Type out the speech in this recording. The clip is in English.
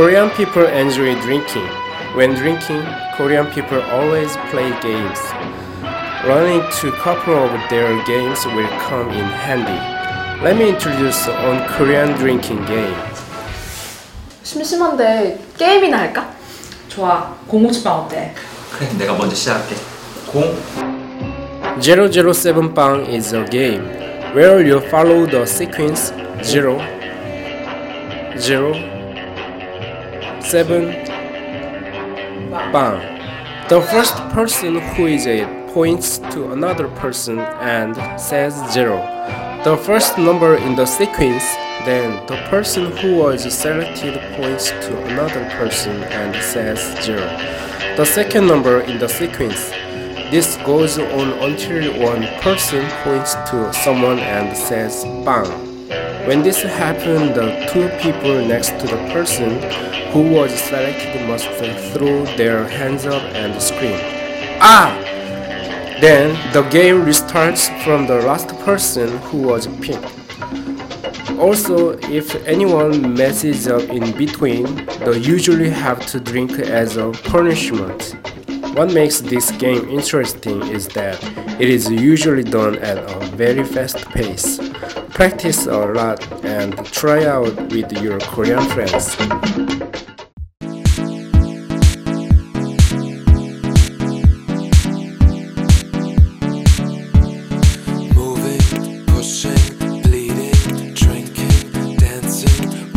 Korean people enjoy drinking. When drinking, Korean people always play games. Learning to couple of their games will come in handy. Let me introduce one Korean drinking game. 심심한데 게임이나 할까? 좋아. 공무집방 어때? 그래 내가 먼저 시작할게 공 007 Bang is a game where you follow the sequence 0, 0, 7, Bang. The first person who is it points to another person and says 0. The first number in the sequence, then the person who was selected points to another person and says 0. The second number in the sequence, this goes on until one person points to someone and says bang. When this happens, the two people next to the person who was selected must throw their hands up and scream, Ah! Then the game restarts from the last person who was picked. Also, if anyone messes up in between, they usually have to drink as a punishment. What makes this game interesting is that it is usually done at a very fast pace. Practice a lot and try out with your Korean friends.